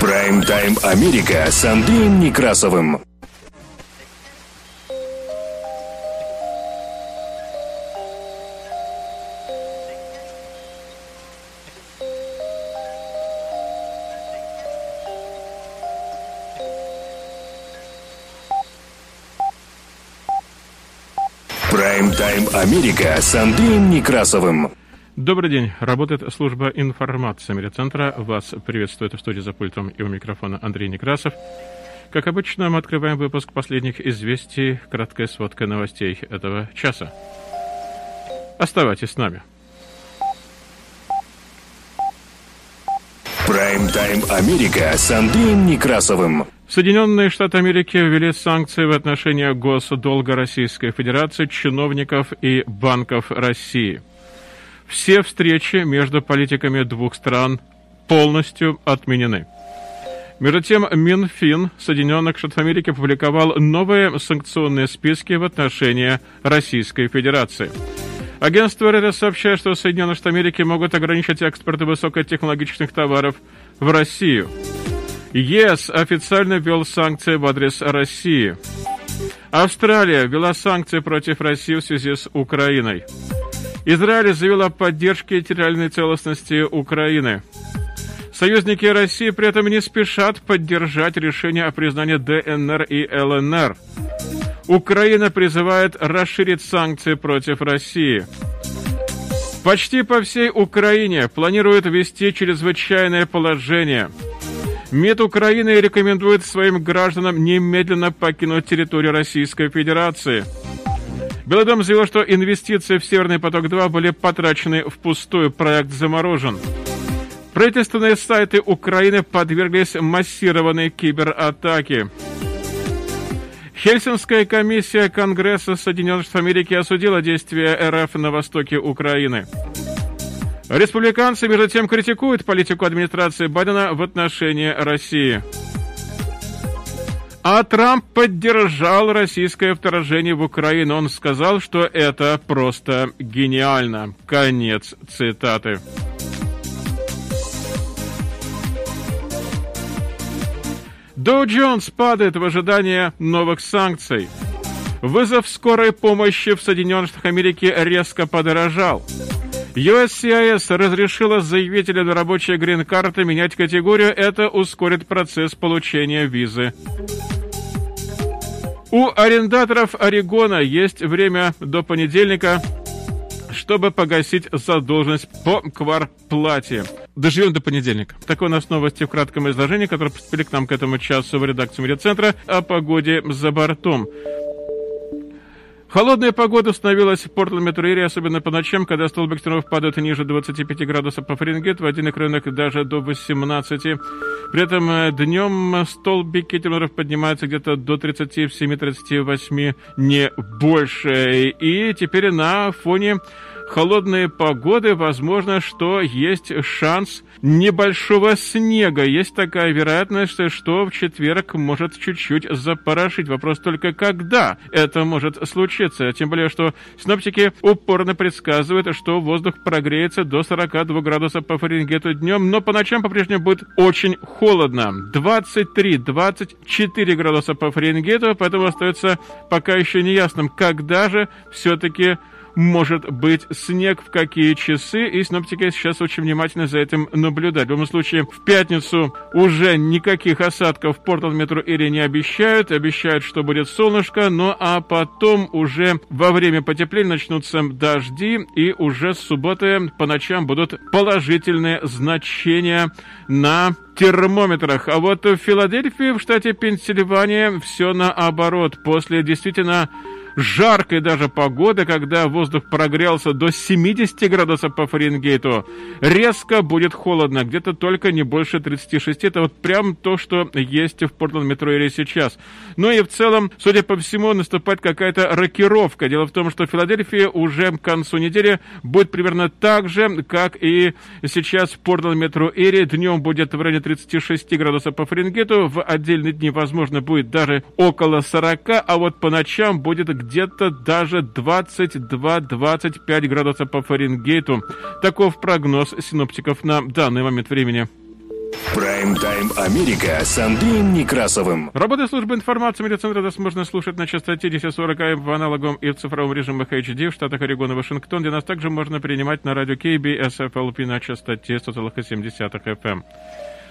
Прайм-тайм Америка с Андреем Некрасовым. Прайм-тайм Америка с Андреем Некрасовым. Добрый день. Работает служба информации Медиацентра. Вас приветствует в студии за пультом и у микрофона Андрей Некрасов. Как обычно, мы открываем выпуск последних известий, краткая сводка новостей этого часа. Оставайтесь с нами. Прайм-тайм Америка с Андреем Некрасовым. Соединенные Штаты Америки ввели санкции в отношении госдолга Российской Федерации, чиновников и банков России – все встречи между политиками двух стран полностью отменены. Между тем, Минфин Соединенных Штатов Америки опубликовал новые санкционные списки в отношении Российской Федерации. Агентство РРС сообщает, что Соединенные Штаты Америки могут ограничить экспорт высокотехнологичных товаров в Россию. ЕС официально ввел санкции в адрес России. Австралия ввела санкции против России в связи с Украиной. Израиль заявил о поддержке территориальной целостности Украины. Союзники России при этом не спешат поддержать решение о признании ДНР и ЛНР. Украина призывает расширить санкции против России. Почти по всей Украине планируют ввести чрезвычайное положение. МИД Украины рекомендует своим гражданам немедленно покинуть территорию Российской Федерации – Белый заявил, что инвестиции в «Северный поток-2» были потрачены впустую, проект заморожен. Правительственные сайты Украины подверглись массированной кибератаке. Хельсинская комиссия Конгресса Соединенных Штатов Америки осудила действия РФ на востоке Украины. Республиканцы, между тем, критикуют политику администрации Байдена в отношении России. А Трамп поддержал российское вторжение в Украину. Он сказал, что это просто гениально. Конец цитаты. Доу Джонс падает в ожидании новых санкций. Вызов скорой помощи в Соединенных Штатах Америки резко подорожал. USCIS разрешила заявителю на рабочие грин-карты менять категорию. Это ускорит процесс получения визы. У арендаторов Орегона есть время до понедельника, чтобы погасить задолженность по кварплате. Доживем до понедельника. Такое у нас новости в кратком изложении, которые поступили к нам к этому часу в редакцию медиацентра о погоде за бортом. Холодная погода установилась в Портленд метроэре, особенно по ночам, когда столбик снегов падает ниже 25 градусов по Фаренгейту, в отдельных районах даже до 18. При этом э, днем столбики термометров поднимаются где-то до 37-38, не больше. И теперь на фоне холодной погоды возможно, что есть шанс небольшого снега. Есть такая вероятность, что в четверг может чуть-чуть запорошить. Вопрос только, когда это может случиться. Тем более, что синоптики упорно предсказывают, что воздух прогреется до 42 градусов по Фаренгейту днем, но по ночам по-прежнему будет очень холодно. 23-24 градуса по Фаренгейту, поэтому остается пока еще неясным, когда же все-таки может быть снег, в какие часы, и синоптики сейчас очень внимательно за этим наблюдают. В любом случае, в пятницу уже никаких осадков в Портал метро Ири не обещают, обещают, что будет солнышко, ну а потом уже во время потепления начнутся дожди, и уже с субботы по ночам будут положительные значения на термометрах. А вот в Филадельфии, в штате Пенсильвания, все наоборот. После действительно жаркой даже погоды, когда воздух прогрелся до 70 градусов по Фаренгейту, резко будет холодно, где-то только не больше 36. Это вот прям то, что есть в Портленд метро или сейчас. Ну и в целом, судя по всему, наступает какая-то рокировка. Дело в том, что Филадельфия уже к концу недели будет примерно так же, как и сейчас в Портленд метро Эри. Днем будет в районе 36 градусов по Фаренгейту, в отдельные дни, возможно, будет даже около 40, а вот по ночам будет где-то даже 22-25 градусов по Фаренгейту. Таков прогноз синоптиков на данный момент времени. Прайм-тайм Америка с Андреем Некрасовым. Работы службы информации медиацентра нас можно слушать на частоте 1040 АМ в аналоговом и в цифровом режимах HD в штатах Орегон и Вашингтон, где нас также можно принимать на радио KBSFLP на частоте 100,7 FM.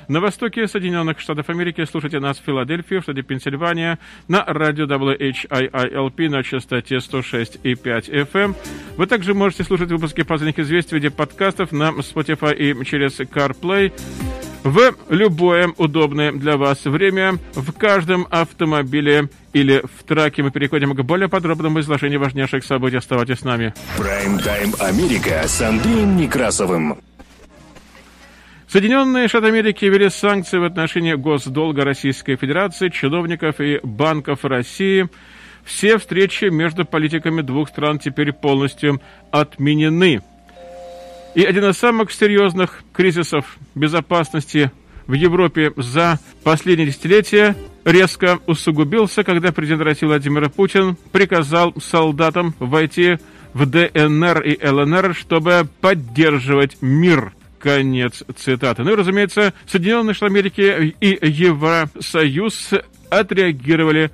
На востоке Соединенных Штатов Америки слушайте нас в Филадельфии, в штате Пенсильвания, на радио WHIILP на частоте 106,5 FM. Вы также можете слушать выпуски «Поздних известий» в виде подкастов на Spotify и через CarPlay в любое удобное для вас время, в каждом автомобиле или в траке. Мы переходим к более подробному изложению важнейших событий. Оставайтесь с нами. Прайм-тайм Америка с Андреем Некрасовым. Соединенные Штаты Америки ввели санкции в отношении госдолга Российской Федерации, чиновников и банков России. Все встречи между политиками двух стран теперь полностью отменены. И один из самых серьезных кризисов безопасности в Европе за последние десятилетия резко усугубился, когда президент России Владимир Путин приказал солдатам войти в ДНР и ЛНР, чтобы поддерживать мир. Конец цитаты. Ну и, разумеется, Соединенные Штаты Америки и Евросоюз отреагировали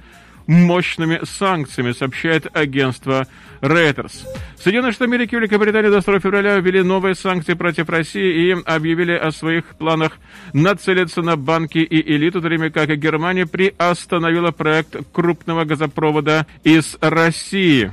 мощными санкциями, сообщает агентство Reuters. Соединенные Штаты Америки и Великобритания до 2 февраля ввели новые санкции против России и объявили о своих планах нацелиться на банки и элиту, то время как Германия приостановила проект крупного газопровода из России.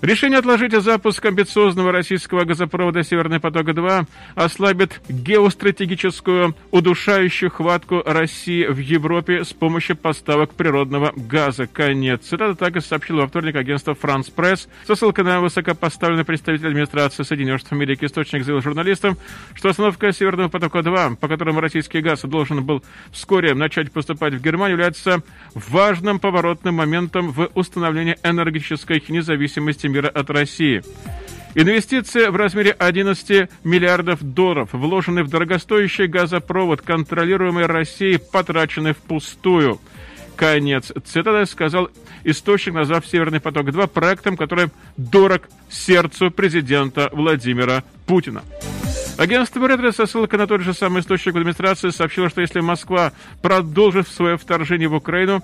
Решение отложить запуск амбициозного российского газопровода «Северный поток-2» ослабит геостратегическую удушающую хватку России в Европе с помощью поставок природного газа. Конец. Цитата так и сообщила во вторник агентство «Франс Пресс» со ссылкой на высокопоставленный представитель администрации Соединенных Штатов Америки. Источник заявил журналистам, что остановка «Северного потока-2», по которому российский газ должен был вскоре начать поступать в Германию, является важным поворотным моментом в установлении энергетической независимости мира от России. Инвестиции в размере 11 миллиардов долларов, вложенные в дорогостоящий газопровод, контролируемый Россией, потрачены впустую. Конец. Цитата сказал источник, назвав «Северный поток-2» проектом, который дорог сердцу президента Владимира Путина. Агентство Ретро со ссылкой на тот же самый источник администрации сообщило, что если Москва продолжит свое вторжение в Украину,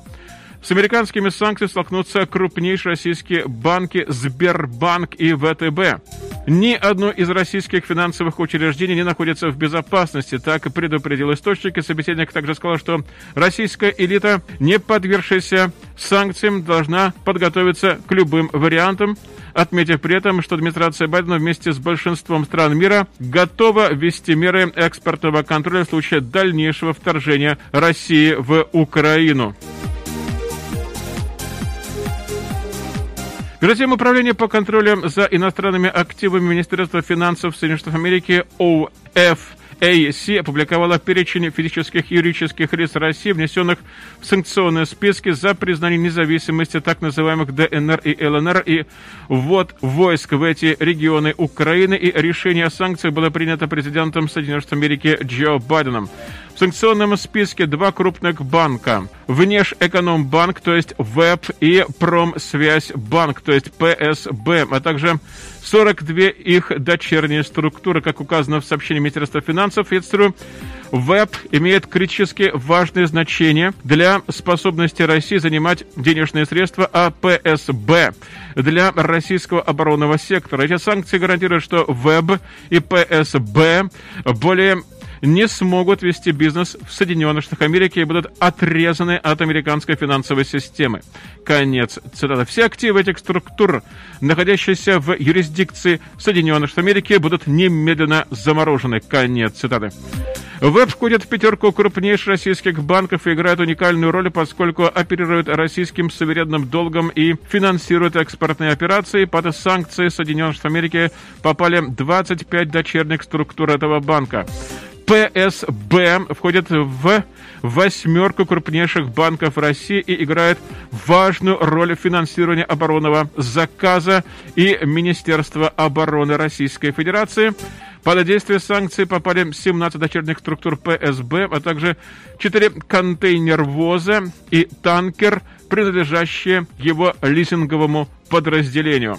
с американскими санкциями столкнутся крупнейшие российские банки Сбербанк и ВТБ. Ни одно из российских финансовых учреждений не находится в безопасности, так предупредил источник. И собеседник также сказал, что российская элита, не подвергшаяся санкциям, должна подготовиться к любым вариантам, отметив при этом, что администрация Байдена вместе с большинством стран мира готова ввести меры экспортного контроля в случае дальнейшего вторжения России в Украину. Между тем, Управление по контролю за иностранными активами Министерства финансов Соединенных Штатов Америки ОФ AC опубликовала перечень физических и юридических лиц России, внесенных в санкционные списки за признание независимости так называемых ДНР и ЛНР и ввод войск в эти регионы Украины. И решение о санкциях было принято президентом Соединенных Штатов Америки Джо Байденом. В санкционном списке два крупных банка. Внешэкономбанк, то есть ВЭБ, и Промсвязьбанк, то есть ПСБ, а также 42 их дочерние структуры, как указано в сообщении Министерства финансов. Я цитирую, ВЭБ имеет критически важное значение для способности России занимать денежные средства, а ПСБ для российского оборонного сектора. Эти санкции гарантируют, что ВЭБ и ПСБ более не смогут вести бизнес в Соединенных Штатах Америки и будут отрезаны от американской финансовой системы. Конец цитаты. Все активы этих структур, находящиеся в юрисдикции Соединенных Штатов Америки, будут немедленно заморожены. Конец цитаты. Веб входит в пятерку крупнейших российских банков и играет уникальную роль, поскольку оперирует российским суверенным долгом и финансирует экспортные операции. Под санкции Соединенных Штатов Америки попали 25 дочерних структур этого банка. ПСБ входит в восьмерку крупнейших банков России и играет важную роль в финансировании оборонного заказа и Министерства обороны Российской Федерации. Под действие санкций попали 17 дочерних структур ПСБ, а также 4 контейнер-воза и танкер, принадлежащие его лизинговому подразделению.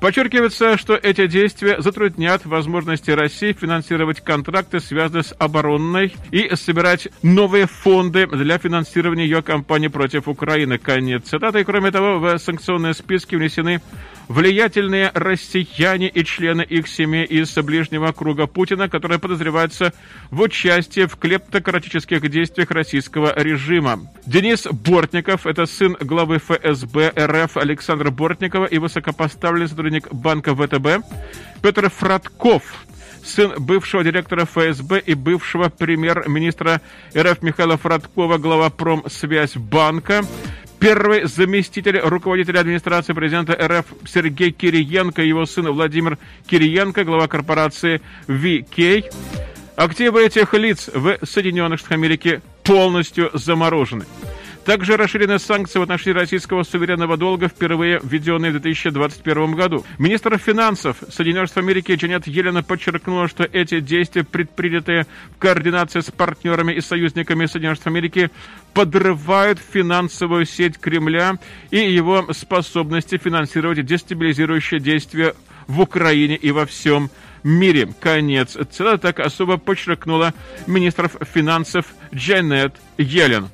Подчеркивается, что эти действия затруднят возможности России финансировать контракты, связанные с оборонной, и собирать новые фонды для финансирования ее кампании против Украины. Конец цитаты. Кроме того, в санкционные списки внесены влиятельные россияне и члены их семей из ближнего круга Путина, которые подозреваются в участии в клептократических действиях российского режима. Денис Бортников – это сын главы ФСБ РФ Александра Бортникова и высокопоставленный сотрудник банка ВТБ. Петр Фратков сын бывшего директора ФСБ и бывшего премьер-министра РФ Михаила Фродкова, глава Промсвязьбанка. Первый заместитель руководителя администрации президента РФ Сергей Кириенко, его сын Владимир Кириенко, глава корпорации VK. Активы этих лиц в Соединенных Штатах Америки полностью заморожены. Также расширены санкции в отношении российского суверенного долга, впервые введенные в 2021 году. Министр финансов Соединенных Штатов Америки Джанет Елена подчеркнула, что эти действия, предпринятые в координации с партнерами и союзниками Соединенных Штатов Америки, подрывают финансовую сеть Кремля и его способности финансировать дестабилизирующие действия в Украине и во всем мире. Конец. Цитата так особо подчеркнула министр финансов Джанет Йеллен.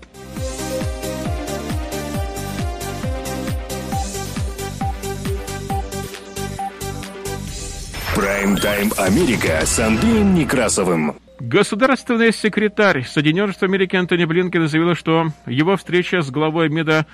Прайм-тайм Америка с Андреем Некрасовым. Государственный секретарь Соединенных Штатов Америки Антони Блинкен заявил, что его встреча с главой МИДа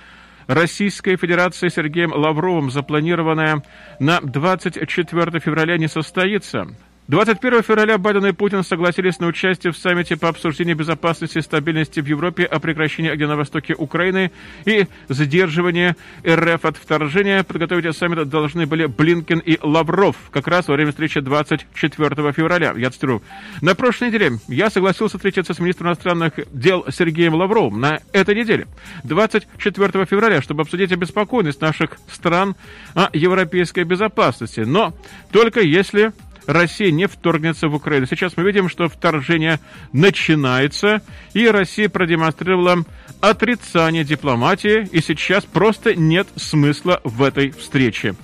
Российской Федерации Сергеем Лавровым, запланированная на 24 февраля, не состоится. 21 февраля Байден и Путин согласились на участие в саммите по обсуждению безопасности и стабильности в Европе о прекращении огня на востоке Украины и задерживании РФ от вторжения. Подготовить саммит должны были Блинкен и Лавров как раз во время встречи 24 февраля. Я цитирую. На прошлой неделе я согласился встретиться с министром иностранных дел Сергеем Лавровым на этой неделе, 24 февраля, чтобы обсудить обеспокоенность наших стран о европейской безопасности. Но только если Россия не вторгнется в Украину. Сейчас мы видим, что вторжение начинается, и Россия продемонстрировала отрицание дипломатии, и сейчас просто нет смысла в этой встрече.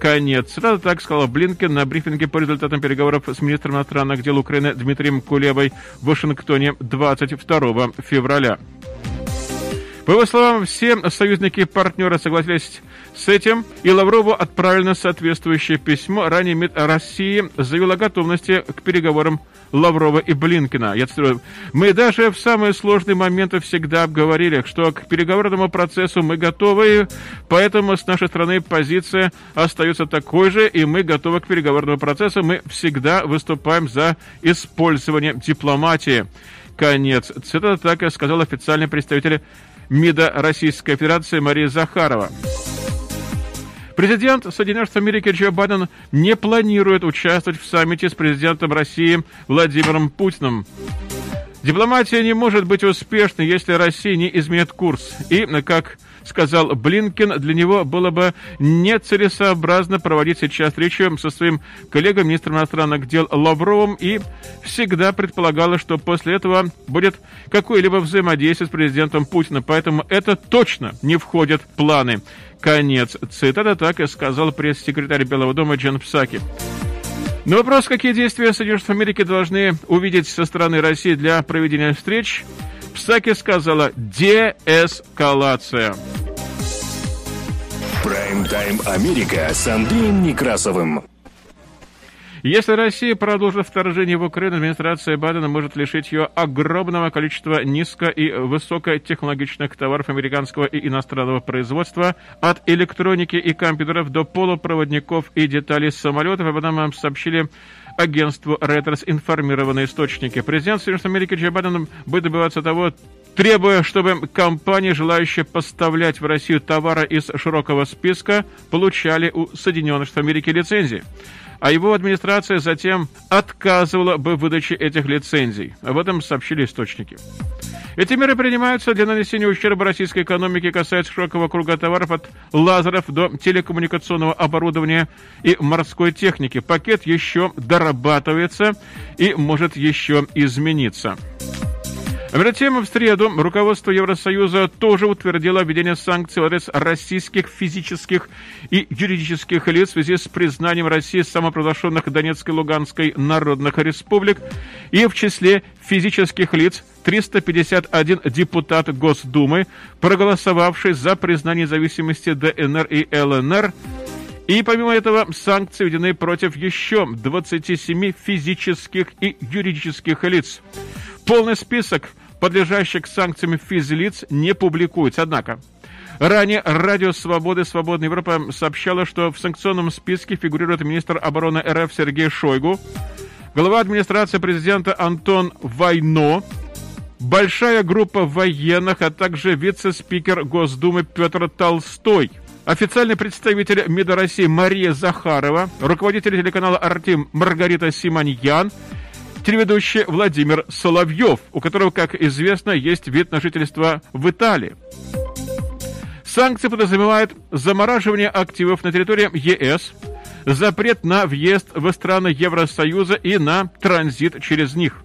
Конец. Цитата так сказала Блинкен на брифинге по результатам переговоров с министром иностранных дел Украины Дмитрием Кулевой в Вашингтоне 22 февраля. По его словам, все союзники и партнеры согласились с этим, и Лаврову отправлено соответствующее письмо. Ранее МИД России заявил о готовности к переговорам Лаврова и Блинкина. Я цитирую. «Мы даже в самые сложные моменты всегда обговорили, что к переговорному процессу мы готовы, поэтому с нашей стороны позиция остается такой же, и мы готовы к переговорному процессу. Мы всегда выступаем за использование дипломатии». Конец. Цитата так и сказал официальный представитель МИДа Российской Федерации Мария Захарова. Президент Соединенных Штатов Америки Джо Байден не планирует участвовать в саммите с президентом России Владимиром Путиным. Дипломатия не может быть успешной, если Россия не изменит курс. И, как сказал Блинкен, для него было бы нецелесообразно проводить сейчас встречу со своим коллегой, министром иностранных дел Лавровым, и всегда предполагала, что после этого будет какое-либо взаимодействие с президентом Путиным. Поэтому это точно не входит в планы. Конец цитата, так и сказал пресс-секретарь Белого дома Джон Псаки. На вопрос, какие действия Соединенных Штатов Америки должны увидеть со стороны России для проведения встреч, Псаки сказала «деэскалация». Прайм-тайм Америка с Андреем Некрасовым. Если Россия продолжит вторжение в Украину, администрация Байдена может лишить ее огромного количества низко- и высокотехнологичных товаров американского и иностранного производства, от электроники и компьютеров до полупроводников и деталей самолетов. Об этом нам сообщили агентству Reuters информированные источники. Президент Соединенных Америки Джо Байден будет добиваться того, требуя, чтобы компании, желающие поставлять в Россию товары из широкого списка, получали у Соединенных Штатов Америки лицензии а его администрация затем отказывала бы в выдаче этих лицензий. Об этом сообщили источники. Эти меры принимаются для нанесения ущерба российской экономике, касаются широкого круга товаров от лазеров до телекоммуникационного оборудования и морской техники. Пакет еще дорабатывается и может еще измениться. Между тем, в среду. Руководство Евросоюза тоже утвердило введение санкций в адрес российских физических и юридических лиц в связи с признанием России самопровозглашенных Донецкой и Луганской народных республик. И в числе физических лиц 351 депутат Госдумы, проголосовавший за признание независимости ДНР и ЛНР, и помимо этого санкции введены против еще 27 физических и юридических лиц. Полный список подлежащих санкциям физлиц не публикуется. Однако, Ранее Радио Свободы Свободная Европа сообщала, что в санкционном списке фигурирует министр обороны РФ Сергей Шойгу, глава администрации президента Антон Вайно, большая группа военных, а также вице-спикер Госдумы Петр Толстой – Официальный представитель МИДа России Мария Захарова, руководитель телеканала «Артем» Маргарита Симоньян, телеведущий Владимир Соловьев, у которого, как известно, есть вид на жительство в Италии. Санкции подразумевают замораживание активов на территории ЕС, запрет на въезд в страны Евросоюза и на транзит через них.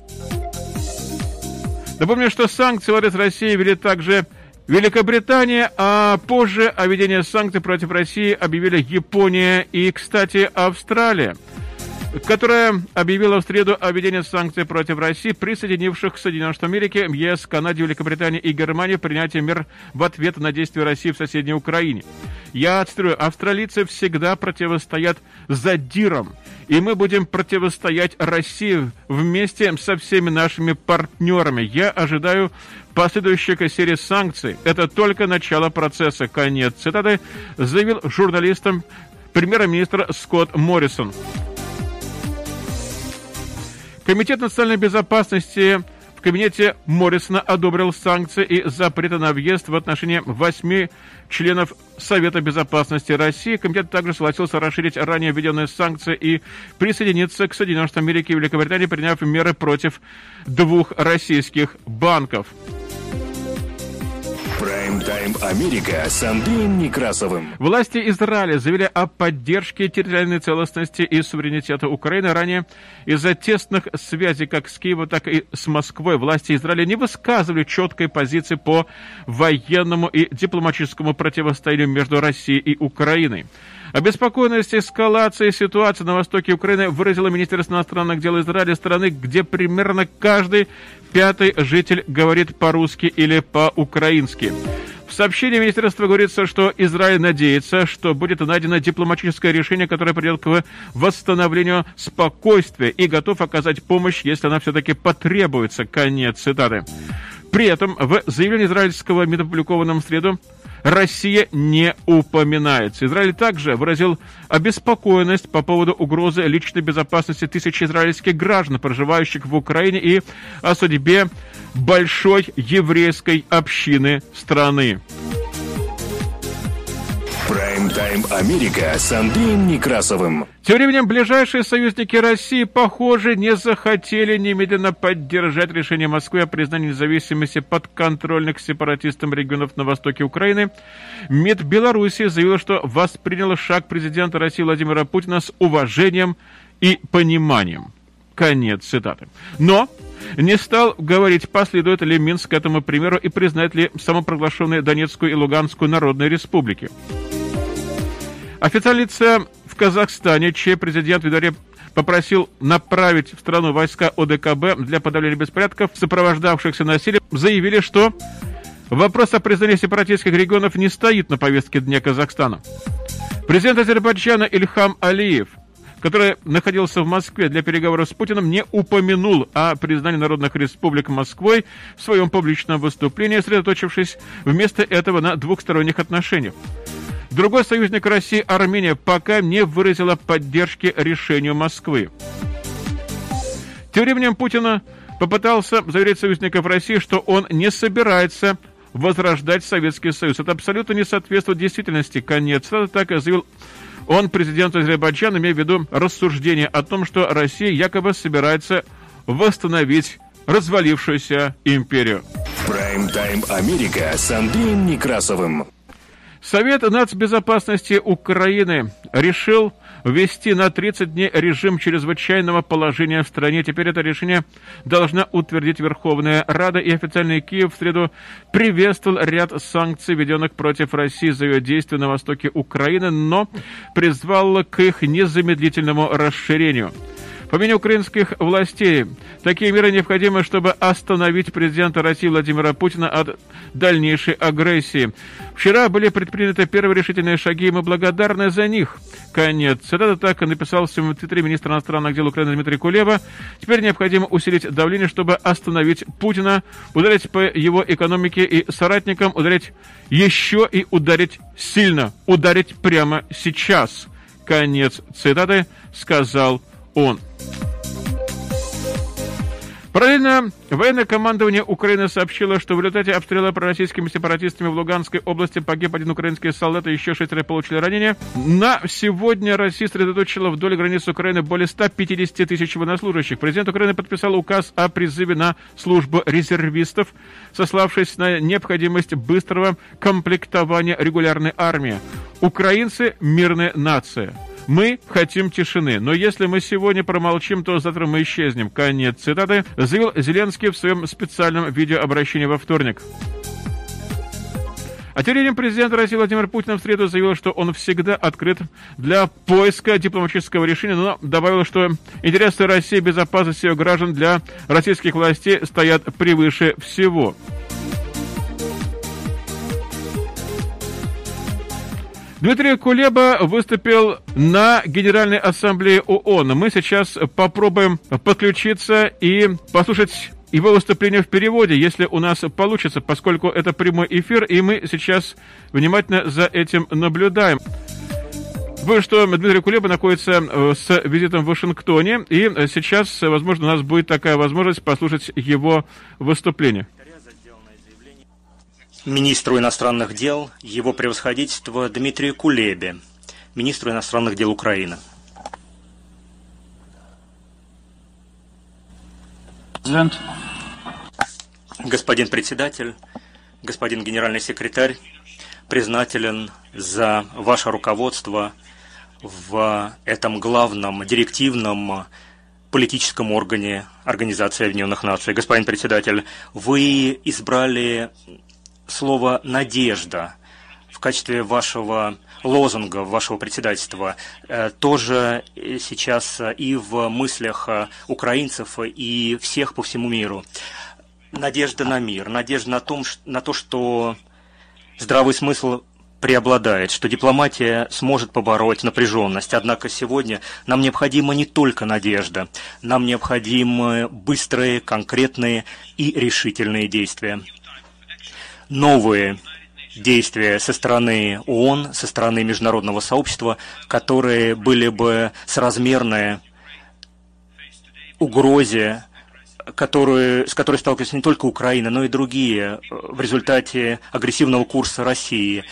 Напомню, что санкции в адрес России ввели также Великобритания, а позже о введении санкций против России объявили Япония и, кстати, Австралия – которая объявила в среду о введении санкций против России, присоединивших к Соединенным Штатам Америки, ЕС, Канаде, Великобритании и Германии принятие мер в ответ на действия России в соседней Украине. Я цитирую, австралийцы всегда противостоят задирам, и мы будем противостоять России вместе со всеми нашими партнерами. Я ожидаю последующих серии санкций. Это только начало процесса. Конец цитаты заявил журналистам премьер-министр Скотт Моррисон. Комитет национальной безопасности в кабинете Моррисона одобрил санкции и запреты на въезд в отношении восьми членов Совета безопасности России. Комитет также согласился расширить ранее введенные санкции и присоединиться к Соединенным Штатам Америки и Великобритании, приняв меры против двух российских банков. Прайм-тайм Америка с Андреем Некрасовым. Власти Израиля заявили о поддержке территориальной целостности и суверенитета Украины. Ранее из-за тесных связей как с Киевом, так и с Москвой власти Израиля не высказывали четкой позиции по военному и дипломатическому противостоянию между Россией и Украиной. Обеспокоенность эскалацией ситуации на востоке Украины выразило Министерство иностранных дел Израиля, страны, где примерно каждый пятый житель говорит по-русски или по-украински. В сообщении министерства говорится, что Израиль надеется, что будет найдено дипломатическое решение, которое придет к восстановлению спокойствия и готов оказать помощь, если она все-таки потребуется. Конец цитаты. При этом в заявлении израильского МИД, опубликованном в среду, Россия не упоминается. Израиль также выразил обеспокоенность по поводу угрозы личной безопасности тысяч израильских граждан, проживающих в Украине, и о судьбе большой еврейской общины страны. Прайм-тайм Америка с Андреем Некрасовым. Тем временем ближайшие союзники России, похоже, не захотели немедленно поддержать решение Москвы о признании независимости подконтрольных сепаратистам регионов на востоке Украины. МИД Беларуси заявил, что воспринял шаг президента России Владимира Путина с уважением и пониманием. Конец цитаты. Но не стал говорить, последует ли Минск этому примеру и признает ли самопроглашенные Донецкую и Луганскую народные республики. Официальное лица в Казахстане, чей президент Видаре попросил направить в страну войска ОДКБ для подавления беспорядков, сопровождавшихся насилием, заявили, что вопрос о признании сепаратистских регионов не стоит на повестке дня Казахстана. Президент Азербайджана Ильхам Алиев – который находился в Москве для переговоров с Путиным, не упомянул о признании народных республик Москвой в своем публичном выступлении, сосредоточившись вместо этого на двухсторонних отношениях. Другой союзник России, Армения, пока не выразила поддержки решению Москвы. Тем временем Путина попытался заверить союзников России, что он не собирается возрождать Советский Союз. Это абсолютно не соответствует действительности. Конец. Это так заявил он, президент Азербайджана, имея в виду рассуждение о том, что Россия якобы собирается восстановить развалившуюся империю. Прайм-тайм Америка с Андреем Некрасовым. Совет нацбезопасности Украины решил ввести на 30 дней режим чрезвычайного положения в стране. Теперь это решение должна утвердить Верховная Рада, и официальный Киев в среду приветствовал ряд санкций, введенных против России за ее действия на востоке Украины, но призвал к их незамедлительному расширению. По мнению украинских властей, такие меры необходимы, чтобы остановить президента России Владимира Путина от дальнейшей агрессии. Вчера были предприняты первые решительные шаги, и мы благодарны за них. Конец. Цитата так написал в своем твиттере министр иностранных дел Украины Дмитрий Кулеба. Теперь необходимо усилить давление, чтобы остановить Путина, ударить по его экономике и соратникам, ударить еще и ударить сильно, ударить прямо сейчас. Конец цитаты, сказал он. Параллельно военное командование Украины сообщило, что в результате обстрела пророссийскими сепаратистами в Луганской области погиб один украинский солдат, и еще шестеро получили ранения. На сегодня Россия сосредоточила вдоль границы Украины более 150 тысяч военнослужащих. Президент Украины подписал указ о призыве на службу резервистов, сославшись на необходимость быстрого комплектования регулярной армии. Украинцы – мирная нация. Мы хотим тишины, но если мы сегодня промолчим, то завтра мы исчезнем. Конец цитаты заявил Зеленский в своем специальном видеообращении во вторник. А тем временем президент России Владимир Путин в среду заявил, что он всегда открыт для поиска дипломатического решения, но добавил, что интересы России и безопасность ее граждан для российских властей стоят превыше всего. Дмитрий Кулеба выступил на Генеральной Ассамблее ООН. Мы сейчас попробуем подключиться и послушать его выступление в переводе, если у нас получится, поскольку это прямой эфир, и мы сейчас внимательно за этим наблюдаем. Вы что Дмитрий Кулеба находится э, с визитом в Вашингтоне, и сейчас, возможно, у нас будет такая возможность послушать его выступление министру иностранных дел его превосходительство Дмитрию Кулебе, министру иностранных дел Украины. Господин председатель, господин генеральный секретарь, признателен за ваше руководство в этом главном директивном политическом органе Организации Объединенных Наций. Господин председатель, вы избрали слово «надежда» в качестве вашего лозунга, вашего председательства, э, тоже сейчас и в мыслях украинцев, и всех по всему миру. Надежда на мир, надежда на, том, на то, что здравый смысл преобладает, что дипломатия сможет побороть напряженность. Однако сегодня нам необходима не только надежда, нам необходимы быстрые, конкретные и решительные действия новые действия со стороны ООН, со стороны международного сообщества, которые были бы соразмерны угрозе, которую, с которой сталкивается не только Украина, но и другие в результате агрессивного курса России.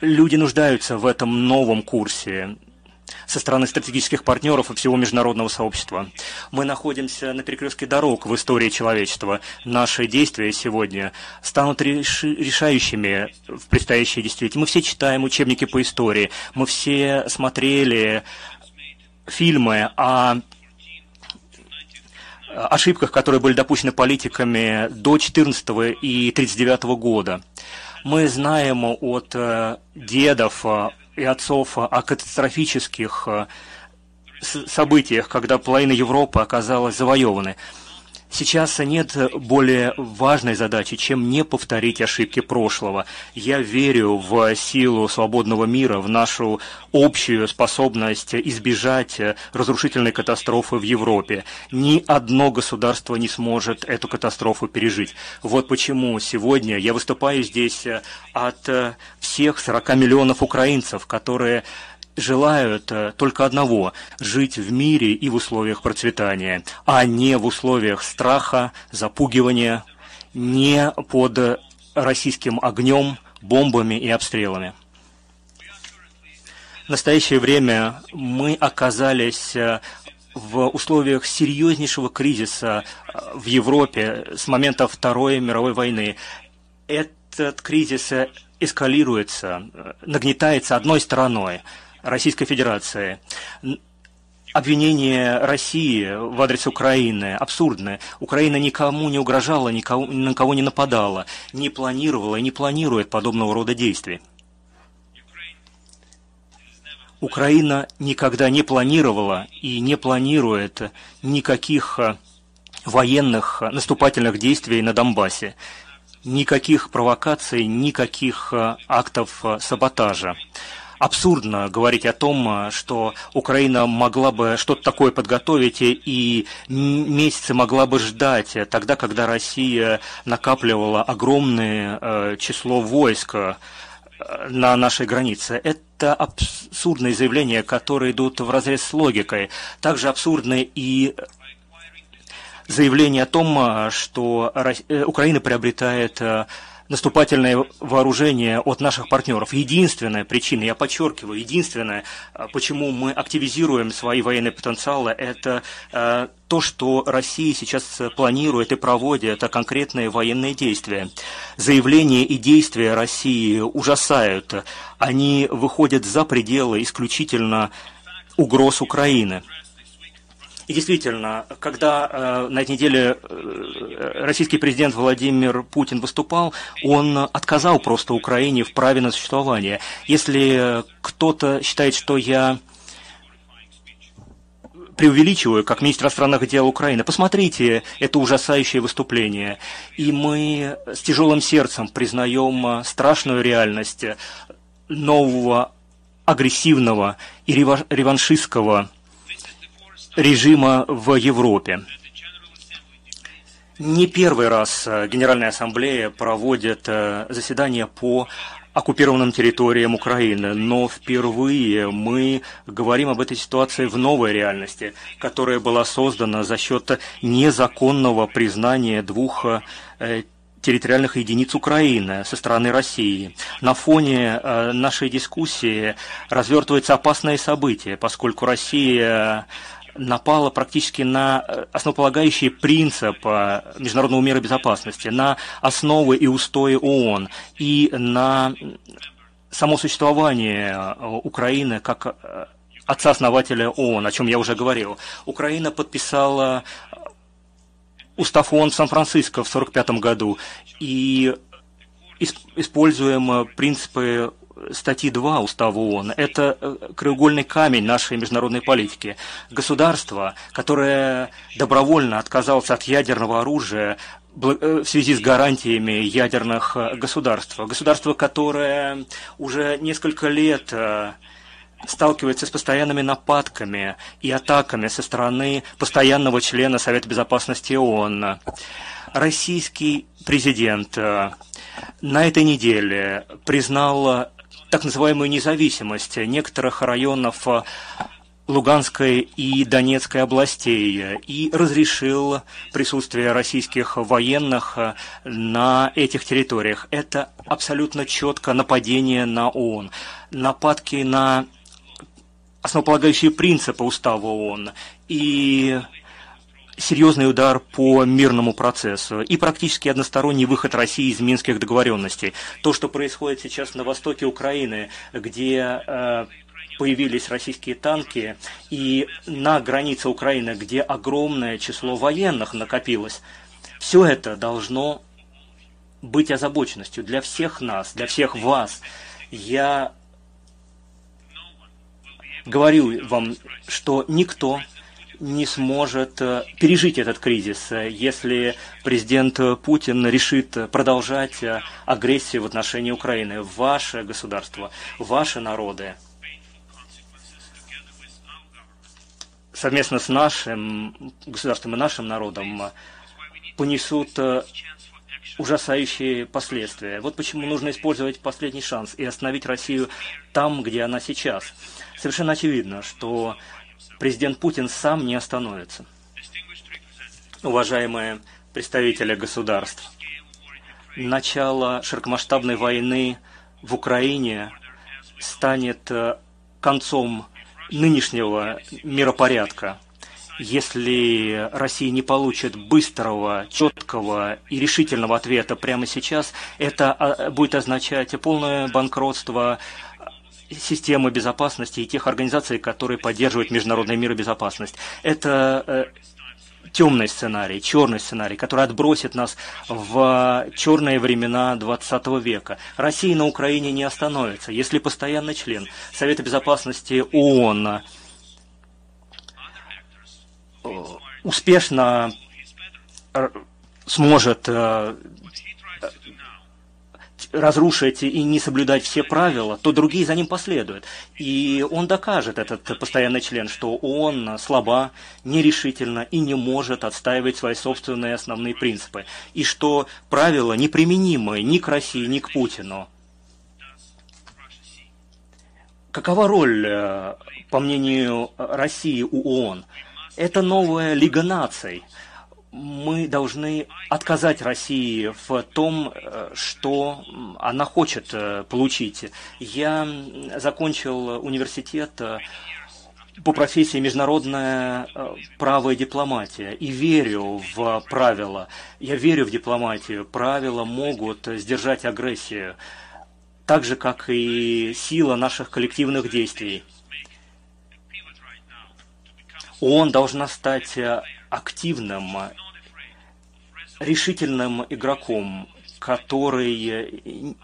Люди нуждаются в этом новом курсе со стороны стратегических партнеров и всего международного сообщества. Мы находимся на перекрестке дорог в истории человечества. Наши действия сегодня станут решающими в предстоящей действительности. Мы все читаем учебники по истории, мы все смотрели фильмы о ошибках, которые были допущены политиками до 14 и 39 года. Мы знаем от э, дедов, и отцов о катастрофических э, событиях, когда половина Европы оказалась завоеванной. Сейчас нет более важной задачи, чем не повторить ошибки прошлого. Я верю в силу свободного мира, в нашу общую способность избежать разрушительной катастрофы в Европе. Ни одно государство не сможет эту катастрофу пережить. Вот почему сегодня я выступаю здесь от всех 40 миллионов украинцев, которые желают э, только одного – жить в мире и в условиях процветания, а не в условиях страха, запугивания, не под российским огнем, бомбами и обстрелами. В настоящее время мы оказались э, в условиях серьезнейшего кризиса э, в Европе с момента Второй мировой войны. Этот кризис эскалируется, нагнетается одной стороной Российской Федерации. Обвинение России в адрес Украины абсурдное. Украина никому не угрожала, никого, на кого не нападала, не планировала и не планирует подобного рода действий. Украина никогда не планировала и не планирует никаких э, военных э, наступательных действий на Донбассе, никаких провокаций, никаких э, актов саботажа. Абсурдно говорить о том, что Украина могла бы что-то такое подготовить и месяцы могла бы ждать, тогда, когда Россия накапливала огромное число войск на нашей границе. Это абсурдные заявления, которые идут в разрез с логикой. Также абсурдны и заявление о том, что э, Украина приобретает э, наступательное вооружение от наших партнеров. Единственная причина, я подчеркиваю, единственная, а, почему мы активизируем свои военные потенциалы, это а, то, что Россия сейчас планирует и проводит конкретные военные действия. Заявления и действия России ужасают. Они выходят за пределы исключительно угроз Украины. И действительно, когда э, на этой неделе э, российский президент Владимир Путин выступал, он отказал просто Украине в праве на существование. Если кто-то считает, что я преувеличиваю, как министр иностранных дел Украины. Посмотрите это ужасающее выступление. И мы с тяжелым сердцем признаем страшную реальность нового агрессивного и реваншистского режима в Европе. Не первый раз э, Генеральная Ассамблея проводит э, заседания по оккупированным территориям Украины, но впервые мы говорим об этой ситуации в новой реальности, которая была создана за счет незаконного признания двух э, территориальных единиц Украины со стороны России. На фоне нашей дискуссии развертывается опасное событие, поскольку Россия напала практически на э, основополагающий принцип э, международного мира безопасности, на основы и устои ООН и на само существование э, Украины как отца-основателя ООН, о чем я уже говорил. Украина подписала устав ООН в Сан-Франциско в 1945 году и используем принципы статьи 2 Устава ООН. Это э, краеугольный камень нашей международной политики. Государство, которое добровольно отказалось от ядерного оружия э, в связи с гарантиями ядерных э, государств. Государство, которое уже несколько лет сталкивается с постоянными нападками и атаками со стороны постоянного члена Совета Безопасности ООН. Российский президент на этой неделе признал так называемую независимость некоторых районов э, Луганской и Донецкой областей и разрешил присутствие российских военных э, на этих территориях. Это абсолютно четко нападение на ООН. Нападки на основополагающие принципы устава ООН. И серьезный удар по мирному процессу и практически односторонний выход России из минских договоренностей. То, что происходит сейчас на востоке Украины, где э, появились российские танки, и на границе Украины, где огромное число военных накопилось, все это должно быть озабоченностью для всех нас, для всех вас. Я говорю вам, что никто не сможет э, пережить этот кризис, э, если президент Путин решит продолжать э, агрессию в отношении Украины. Ваше государство, ваши народы совместно с нашим государством и нашим народом понесут ужасающие последствия. Вот почему нужно использовать последний шанс и остановить Россию там, где она сейчас. Совершенно очевидно, что президент Путин сам не остановится. Уважаемые представители государств, начало широкомасштабной войны в Украине станет э, концом нынешнего миропорядка. Если Россия не получит быстрого, четкого и решительного ответа прямо сейчас, это а, будет означать полное банкротство системы безопасности и тех организаций, которые поддерживают международный мир и безопасность. Это э, темный сценарий, черный сценарий, который отбросит нас в черные времена 20 века. Россия на Украине не остановится, если постоянный член Совета Безопасности ООН э, успешно сможет э, разрушить и не соблюдать все правила, то другие за ним последуют. И он докажет, этот постоянный член, что он слаба, нерешительно и не может отстаивать свои собственные основные принципы. И что правила неприменимы ни к России, ни к Путину. Какова роль, э, по мнению России, у ООН? Это новая Лига наций – мы должны отказать России в том, э, что она хочет э, получить. Я закончил университет э, по профессии международное право и дипломатия и верю в правила. Я верю в дипломатию. Правила могут сдержать агрессию, так же, как и сила наших коллективных действий. ООН должна стать активным решительным игроком, который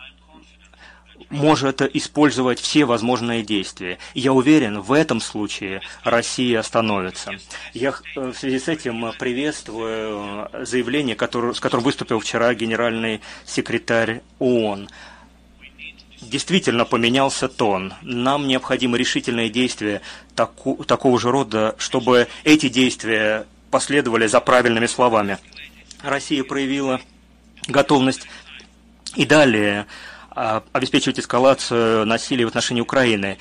может использовать все возможные действия. Я уверен, в этом случае Россия остановится. Я в связи с этим приветствую заявление, которое, с которым выступил вчера генеральный секретарь ООН. Действительно поменялся тон. Нам необходимы решительные действия таку, такого же рода, чтобы эти действия последовали за правильными словами. Россия проявила готовность и далее а, обеспечивать эскалацию насилия в отношении Украины.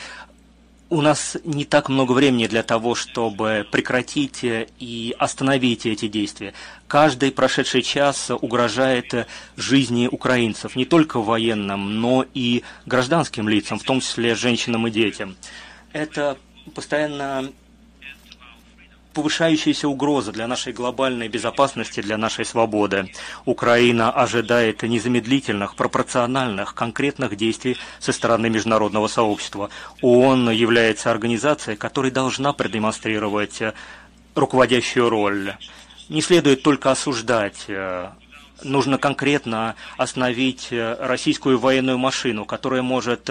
У нас не так много времени для того, чтобы прекратить и остановить эти действия. Каждый прошедший час угрожает жизни украинцев, не только военным, но и гражданским лицам, в том числе женщинам и детям. Это постоянно повышающаяся угроза для нашей глобальной безопасности, для нашей свободы. Украина ожидает незамедлительных, пропорциональных, конкретных действий со стороны международного сообщества. ООН является организацией, которая должна продемонстрировать руководящую роль. Не следует только осуждать нужно конкретно остановить российскую военную машину, которая может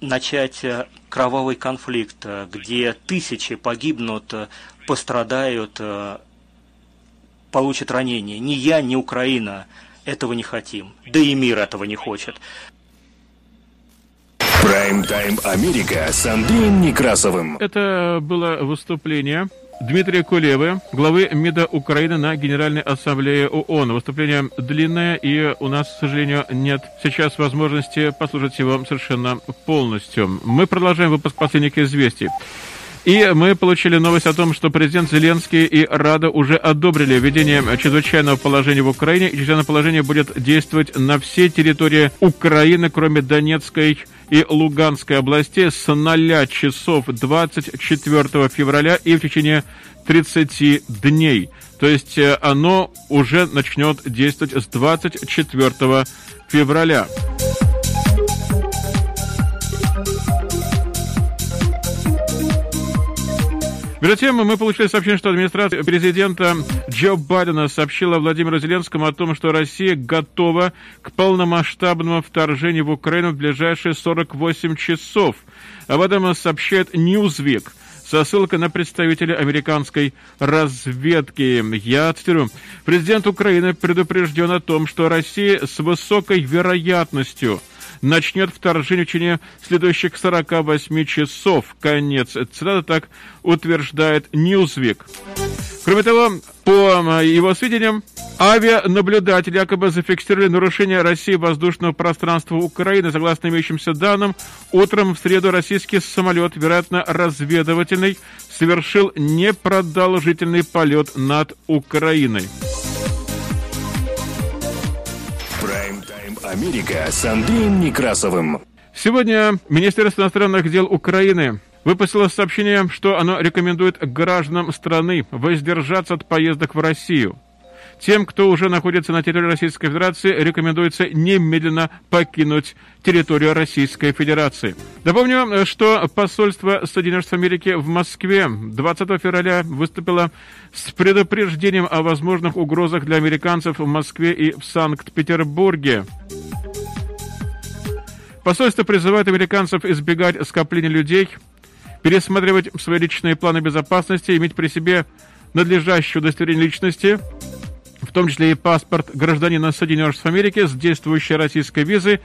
начать кровавый конфликт, где тысячи погибнут пострадают, э, получат ранения. Ни я, ни Украина этого не хотим. Да и мир этого не хочет. Прайм-тайм Америка с Андреем Некрасовым. Это было выступление Дмитрия Кулевы, главы МИДа Украины на Генеральной Ассамблее ООН. Выступление длинное, и у нас, к сожалению, нет сейчас возможности послушать его совершенно полностью. Мы продолжаем выпуск последних известий. И мы получили новость о том, что президент Зеленский и Рада уже одобрили введение чрезвычайного положения в Украине, и чрезвычайное положение будет действовать на всей территории Украины, кроме Донецкой и Луганской областей с 0 часов 24 февраля и в течение 30 дней. То есть э, оно уже начнет действовать с 24 февраля. Между тем, мы получили сообщение, что администрация президента Джо Байдена сообщила Владимиру Зеленскому о том, что Россия готова к полномасштабному вторжению в Украину в ближайшие 48 часов. Об этом сообщает Newsweek со ссылкой на представителя американской разведки. Я цитирую. Президент Украины предупрежден о том, что Россия с высокой вероятностью – начнет вторжение в течение следующих 48 часов. Конец цитата так утверждает Newsweek. Кроме того, по его сведениям, авианаблюдатели якобы зафиксировали нарушение России воздушного пространства Украины. Согласно имеющимся данным, утром в среду российский самолет, вероятно, разведывательный, совершил непродолжительный полет над Украиной. Америка с Андреем Некрасовым. Сегодня Министерство иностранных дел Украины выпустило сообщение, что оно рекомендует гражданам страны воздержаться от поездок в Россию. Тем, кто уже находится на территории Российской Федерации, рекомендуется немедленно покинуть территорию Российской Федерации. Напомню, что посольство Соединенных Штатов Америки в Москве 20 февраля выступило с предупреждением о возможных угрозах для американцев в Москве и в Санкт-Петербурге. Посольство призывает американцев избегать скопления людей, пересматривать свои личные планы безопасности, иметь при себе надлежащее удостоверение личности, в том числе и паспорт гражданина Соединенных Штатов Америки с действующей российской визы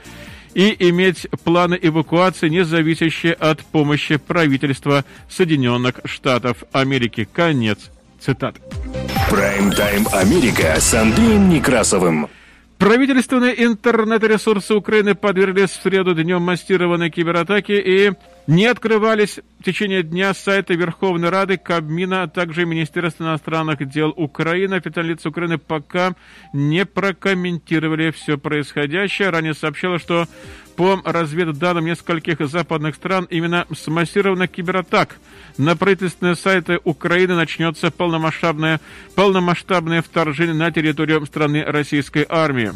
и иметь планы эвакуации, не зависящие от помощи правительства Соединенных Штатов Америки. Конец цитаты. Прайм-тайм Америка с Андреем Некрасовым. Правительственные интернет-ресурсы Украины подверглись в среду днем массированной кибератаки и не открывались в течение дня сайты Верховной Рады, Кабмина, а также Министерства иностранных дел Украины. Официальные лица Украины пока не прокомментировали все происходящее. Ранее сообщалось, что по разведданным нескольких западных стран именно с массированных кибератак на правительственные сайты Украины начнется полномасштабное, полномасштабное вторжение на территорию страны российской армии.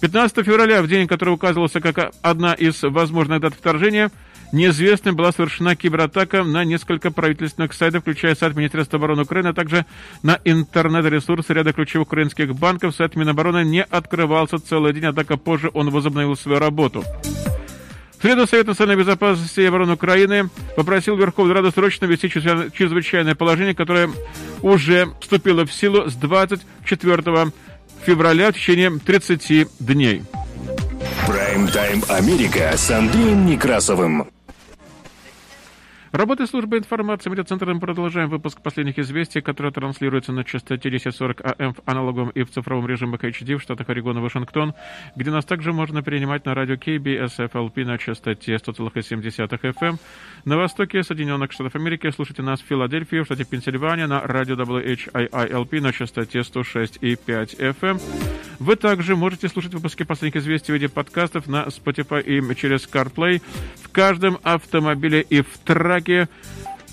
15 февраля, в день, который указывался как одна из возможных дат вторжения, неизвестным была совершена кибератака на несколько правительственных сайтов, включая сайт Министерства обороны Украины, а также на интернет-ресурсы ряда ключевых украинских банков. Сайт Минобороны не открывался целый день, однако позже он возобновил свою работу. В среду Совет национальной безопасности и обороны Украины попросил Верховную Раду срочно ввести чрезвычайное положение, которое уже вступило в силу с 24 февраля в течение 30 дней. Прайм-тайм Америка с Андреем Некрасовым. Работы службы информации медиацентра мы продолжаем выпуск последних известий, которые транслируются на частоте 1040 АМ в аналоговом и в цифровом режимах HD в штатах Орегон и Вашингтон, где нас также можно принимать на радио KBSFLP на частоте 100,7 FM. На востоке Соединенных Штатов Америки слушайте нас в Филадельфии, в штате Пенсильвания на радио WHIILP на частоте 106,5 FM. Вы также можете слушать выпуски последних известий в виде подкастов на Spotify и через CarPlay в каждом автомобиле и в траке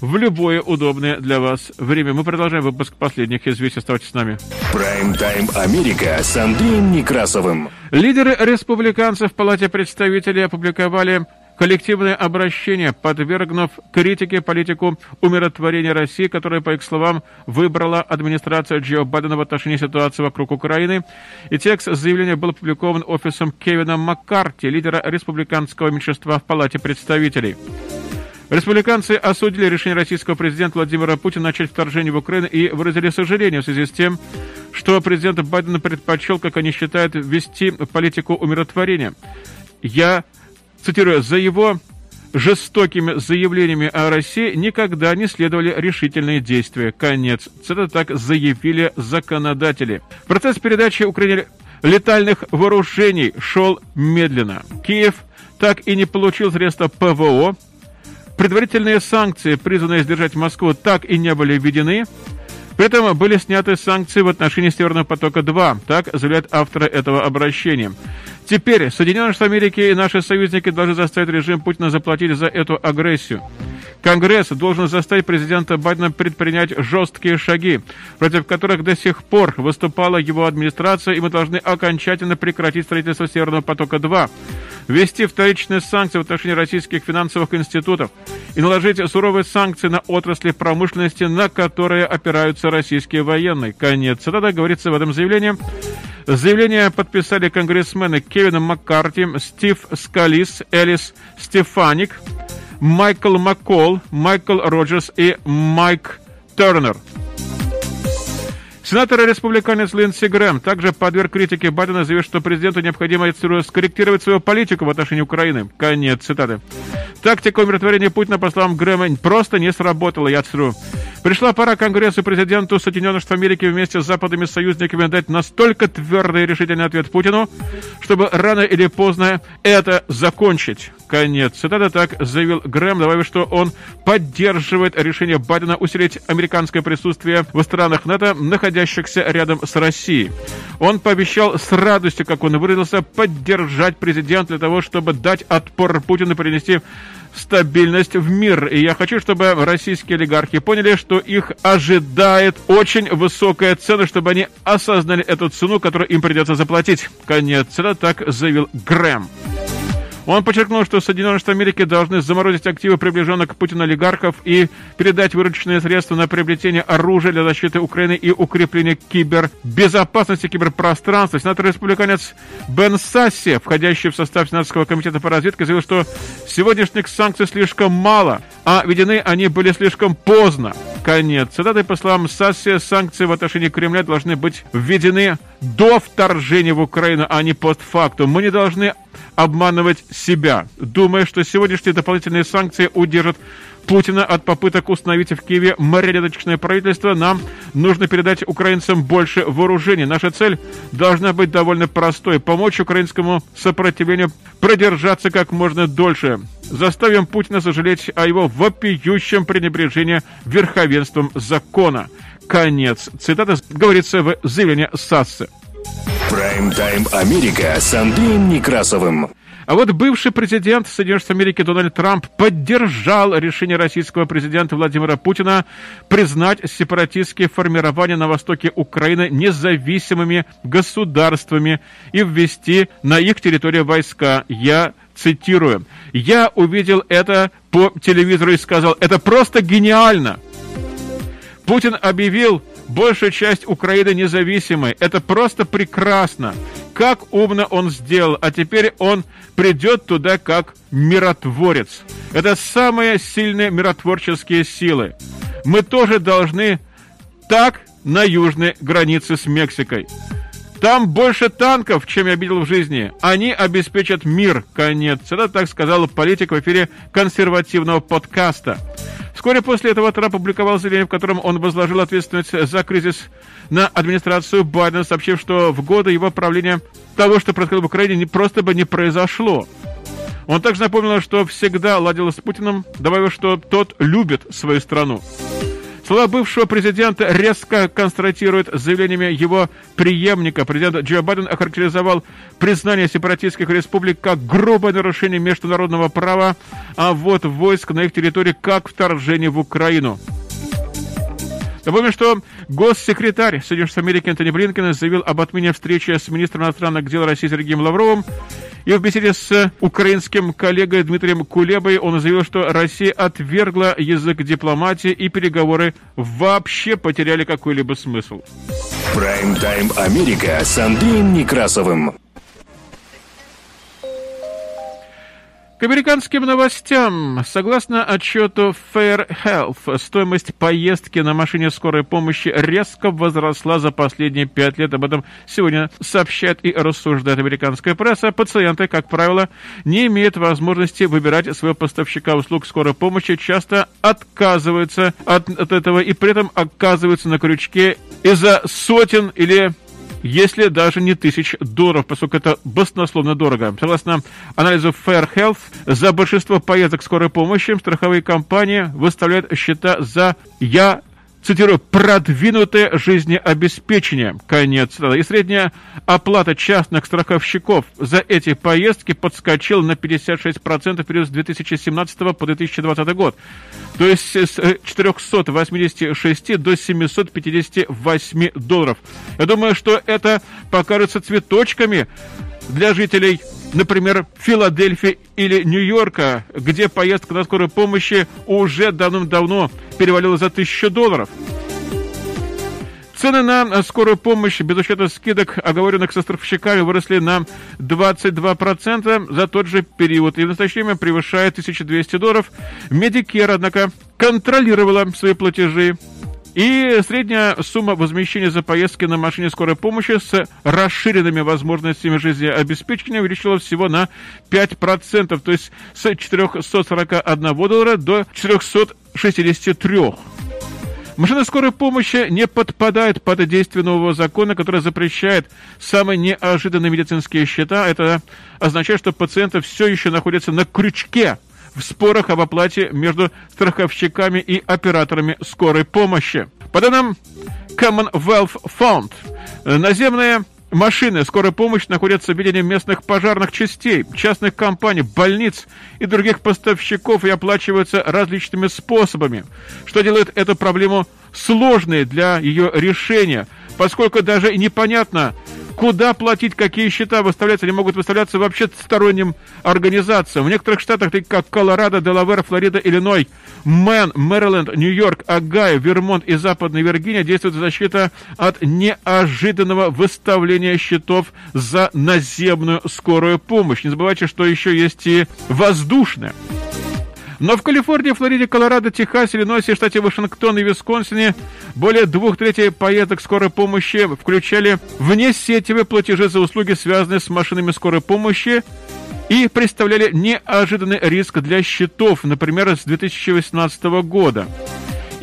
в любое удобное для вас время. Мы продолжаем выпуск последних известий. Оставайтесь с нами. Прайм-тайм Америка с Андреем Некрасовым. Лидеры республиканцев в Палате представителей опубликовали коллективное обращение, подвергнув критике политику умиротворения России, которая, по их словам, выбрала администрация Джо Байдена в отношении ситуации вокруг Украины. И текст заявления был опубликован офисом Кевина Маккарти, лидера республиканского меньшинства в Палате представителей. Республиканцы осудили решение российского президента Владимира Путина начать вторжение в Украину и выразили сожаление в связи с тем, что президент Байден предпочел, как они считают, вести политику умиротворения. Я цитирую, «за его жестокими заявлениями о России никогда не следовали решительные действия». Конец. Это так заявили законодатели. Процесс передачи Украине летальных вооружений шел медленно. Киев так и не получил средства ПВО. Предварительные санкции, призванные сдержать Москву, так и не были введены. При этом были сняты санкции в отношении Северного потока-2, так заявляют авторы этого обращения. Теперь Соединенные Штаты Америки и наши союзники должны заставить режим Путина заплатить за эту агрессию. Конгресс должен заставить президента Байдена предпринять жесткие шаги, против которых до сих пор выступала его администрация, и мы должны окончательно прекратить строительство Северного потока-2, ввести вторичные санкции в отношении российских финансовых институтов и наложить суровые санкции на отрасли промышленности, на которые опираются российские военные. Конец цитата говорится в этом заявлении. Заявление подписали конгрессмены Кевин Маккарти, Стив Скалис, Элис Стефаник, Майкл Маккол, Майкл Роджерс и Майк Тернер. Сенатор-республиканец Линдси Грэм также подверг критике Байдена, заявив, что президенту необходимо скорректировать свою политику в отношении Украины. Конец цитаты. Тактика умиротворения Путина, по словам Грэма, просто не сработала, я цитирую. Пришла пора Конгрессу и президенту Соединенных Штатов Америки вместе с западными союзниками дать настолько твердый и решительный ответ Путину, чтобы рано или поздно это закончить. Конец. Цитата так заявил Грэм, добавив, что он поддерживает решение Байдена усилить американское присутствие в странах НАТО, находящихся рядом с Россией. Он пообещал с радостью, как он выразился, поддержать президента для того, чтобы дать отпор Путину принести стабильность в мир. И я хочу, чтобы российские олигархи поняли, что их ожидает очень высокая цена, чтобы они осознали эту цену, которую им придется заплатить. Конец. Это так заявил Грэм. Он подчеркнул, что Соединенные Штаты Америки должны заморозить активы приближенных к Путину олигархов и передать вырученные средства на приобретение оружия для защиты Украины и укрепления кибербезопасности киберпространства. Сенатор-республиканец Бен Сасси, входящий в состав Сенатского комитета по разведке, заявил, что сегодняшних санкций слишком мало, а введены они были слишком поздно. Конец. Цитаты по словам Сасси, санкции в отношении Кремля должны быть введены до вторжения в Украину, а не постфактум. Мы не должны обманывать себя, думая, что сегодняшние дополнительные санкции удержат Путина от попыток установить в Киеве марионеточное правительство, нам нужно передать украинцам больше вооружений. Наша цель должна быть довольно простой – помочь украинскому сопротивлению продержаться как можно дольше. Заставим Путина сожалеть о его вопиющем пренебрежении верховенством закона. Конец. Цитата говорится в заявлении САССы. Прайм-тайм Америка с Андреем Некрасовым. А вот бывший президент Соединенных Штатов Америки Дональд Трамп поддержал решение российского президента Владимира Путина признать сепаратистские формирования на востоке Украины независимыми государствами и ввести на их территорию войска. Я цитирую. «Я увидел это по телевизору и сказал, это просто гениально!» Путин объявил большая часть Украины независимой. Это просто прекрасно. Как умно он сделал. А теперь он придет туда как миротворец. Это самые сильные миротворческие силы. Мы тоже должны так на южной границе с Мексикой. Там больше танков, чем я видел в жизни. Они обеспечат мир. Конец. Это так сказал политик в эфире консервативного подкаста. Вскоре после этого Трамп опубликовал заявление, в котором он возложил ответственность за кризис на администрацию Байдена, сообщив, что в годы его правления того, что происходило в Украине, не просто бы не произошло. Он также напомнил, что всегда ладил с Путиным, добавив, что тот любит свою страну. Слова бывшего президента резко констатируют заявлениями его преемника. Президент Джо Байден охарактеризовал признание сепаратистских республик как грубое нарушение международного права, а вот войск на их территории как вторжение в Украину. Напомню, что госсекретарь Соединенных Штатов Америки Антони Блинкен заявил об отмене встречи с министром иностранных дел России Сергеем Лавровым. И в беседе с украинским коллегой Дмитрием Кулебой он заявил, что Россия отвергла язык дипломатии и переговоры вообще потеряли какой-либо смысл. Прайм-тайм Америка с Андреем Некрасовым. Американским новостям. Согласно отчету Fair Health, стоимость поездки на машине скорой помощи резко возросла за последние пять лет. Об этом сегодня сообщает и рассуждает американская пресса. Пациенты, как правило, не имеют возможности выбирать своего поставщика услуг скорой помощи, часто отказываются от, от этого и при этом оказываются на крючке из-за сотен или если даже не тысяч долларов, поскольку это баснословно дорого. Согласно анализу Fair Health, за большинство поездок скорой помощи страховые компании выставляют счета за «я цитирую, продвинутое жизнеобеспечение. Конец. И средняя оплата частных страховщиков за эти поездки подскочила на 56% в период с 2017 по 2020 год. То есть с 486 до 758 долларов. Я думаю, что это покажется цветочками для жителей например, Филадельфии или Нью-Йорка, где поездка на скорой помощи уже давным-давно перевалила за тысячу долларов. Цены на скорую помощь без учета скидок, оговоренных со страховщиками, выросли на 22% за тот же период и в настоящее время превышает 1200 долларов. Медикер, однако, контролировала свои платежи и средняя сумма возмещения за поездки на машине скорой помощи с расширенными возможностями жизнеобеспечения увеличилась всего на 5%, то есть с 441 доллара до 463. Машины скорой помощи не подпадают под действие нового закона, который запрещает самые неожиданные медицинские счета. Это означает, что пациенты все еще находятся на крючке в спорах об оплате между страховщиками и операторами скорой помощи. По данным Commonwealth Fund, наземные Машины скорой помощи находятся в ведении местных пожарных частей, частных компаний, больниц и других поставщиков и оплачиваются различными способами, что делает эту проблему сложной для ее решения, поскольку даже непонятно, Куда платить, какие счета выставляться, они могут выставляться вообще сторонним организациям. В некоторых штатах, таких как Колорадо, Делавер, Флорида, Иллиной, Мэн, Мэриленд, Нью-Йорк, Огайо, Вермонт и Западная Виргиния действует защита от неожиданного выставления счетов за наземную скорую помощь. Не забывайте, что еще есть и воздушная. Но в Калифорнии, Флориде, Колорадо, Техасе, Иллинойсе, штате Вашингтон и Висконсине более двух третей поездок скорой помощи включали внесетевые платежи за услуги, связанные с машинами скорой помощи, и представляли неожиданный риск для счетов, например, с 2018 года.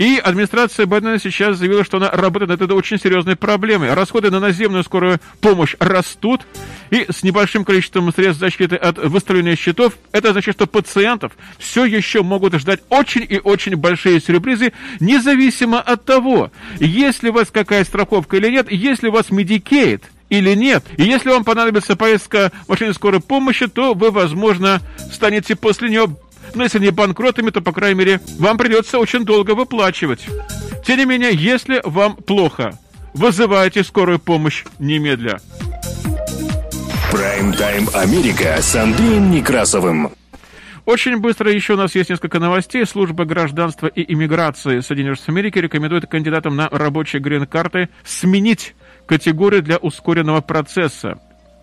И администрация Байдена сейчас заявила, что она работает над этой очень серьезной проблемой. Расходы на наземную скорую помощь растут, и с небольшим количеством средств защиты от выставления счетов, это значит, что пациентов все еще могут ждать очень и очень большие сюрпризы, независимо от того, есть ли у вас какая страховка или нет, есть ли у вас Medicaid или нет. И если вам понадобится поездка в машине скорой помощи, то вы, возможно, станете после нее но если не банкротами, то, по крайней мере, вам придется очень долго выплачивать. Тем не менее, если вам плохо, вызывайте скорую помощь немедля. Прайм-тайм Америка с Андреем Некрасовым. Очень быстро еще у нас есть несколько новостей. Служба гражданства и иммиграции Соединенных Штатов Америки рекомендует кандидатам на рабочие грин-карты сменить категорию для ускоренного процесса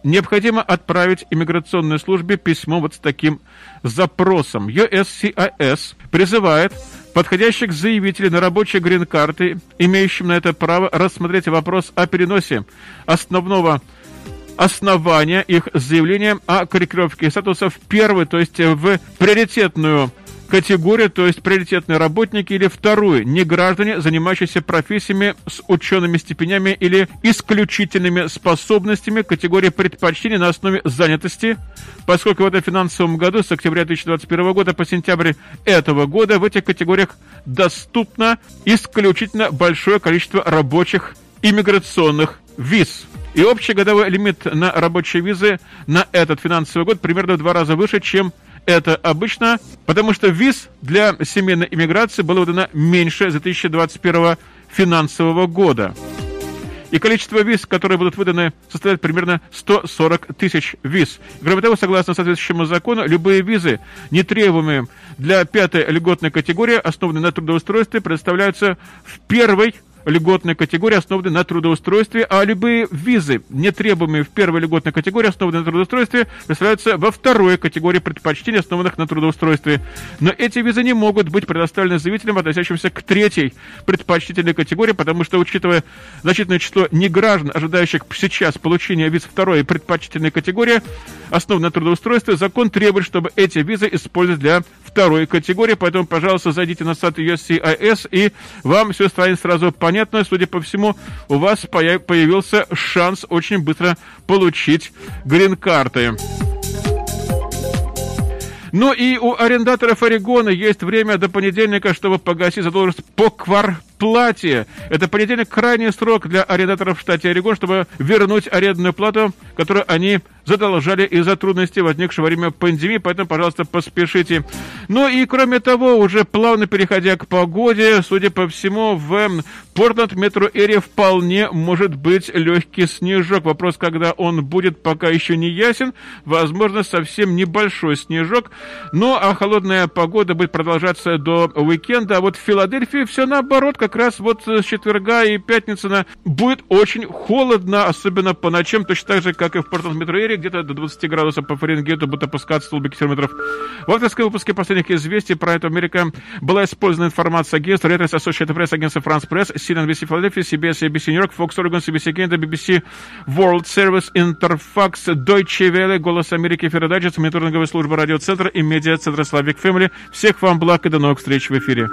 необходимо отправить иммиграционной службе письмо вот с таким запросом. USCIS призывает подходящих заявителей на рабочие грин-карты, имеющим на это право, рассмотреть вопрос о переносе основного основания их заявления о корректировке статуса в первый, то есть в приоритетную категорию, то есть приоритетные работники, или вторую, не граждане, занимающиеся профессиями с учеными степенями или исключительными способностями, категории предпочтений на основе занятости, поскольку в этом финансовом году с октября 2021 года по сентябрь этого года в этих категориях доступно исключительно большое количество рабочих иммиграционных виз. И общий годовой лимит на рабочие визы на этот финансовый год примерно в два раза выше, чем это обычно, потому что виз для семейной иммиграции было выдано меньше за 2021 финансового года. И количество виз, которые будут выданы, составляет примерно 140 тысяч виз. Кроме того, согласно соответствующему закону, любые визы, не требуемые для пятой льготной категории, основанные на трудоустройстве, предоставляются в первой льготной категории, основанной на трудоустройстве, а любые визы, не требуемые в первой льготной категории, основанные на трудоустройстве, представляются во второй категории предпочтений, основанных на трудоустройстве. Но эти визы не могут быть предоставлены заявителям, относящимся к третьей предпочтительной категории, потому что, учитывая значительное число неграждан, ожидающих сейчас получения виз второй предпочтительной категории, основанной на трудоустройстве, закон требует, чтобы эти визы использовать для второй категории, поэтому, пожалуйста, зайдите на сайт USCIS, и вам все станет сразу понятно, понятно, судя по всему, у вас появился шанс очень быстро получить грин-карты. Ну и у арендаторов Орегона есть время до понедельника, чтобы погасить задолженность по кварплате. Это понедельник крайний срок для арендаторов в штате Орегон, чтобы вернуть арендную плату, которую они задолжали из-за трудностей, возникших во время пандемии, поэтому, пожалуйста, поспешите. Ну и, кроме того, уже плавно переходя к погоде, судя по всему, в Портленд метро Эри вполне может быть легкий снежок. Вопрос, когда он будет, пока еще не ясен. Возможно, совсем небольшой снежок. Ну, а холодная погода будет продолжаться до уикенда. А вот в Филадельфии все наоборот, как раз вот с четверга и пятницы на будет очень холодно, особенно по ночам, точно так же, как и в Портленд метро Эри где-то до 20 градусов по Фаренгейту будут опускаться столбики термометров. В авторском выпуске последних известий про эту Америка была использована информация агентства Reuters, Associated Press, агентства France Press, CNN, NBC Philadelphia, CBS, ABC New York, Fox Oregon, CBC Canada, BBC World Service, Interfax, Deutsche Welle, Голос Америки, Феродайджес, мониторинговая служба радиоцентра и медиа-центра Slavic Family. Всех вам благ и до новых встреч в эфире.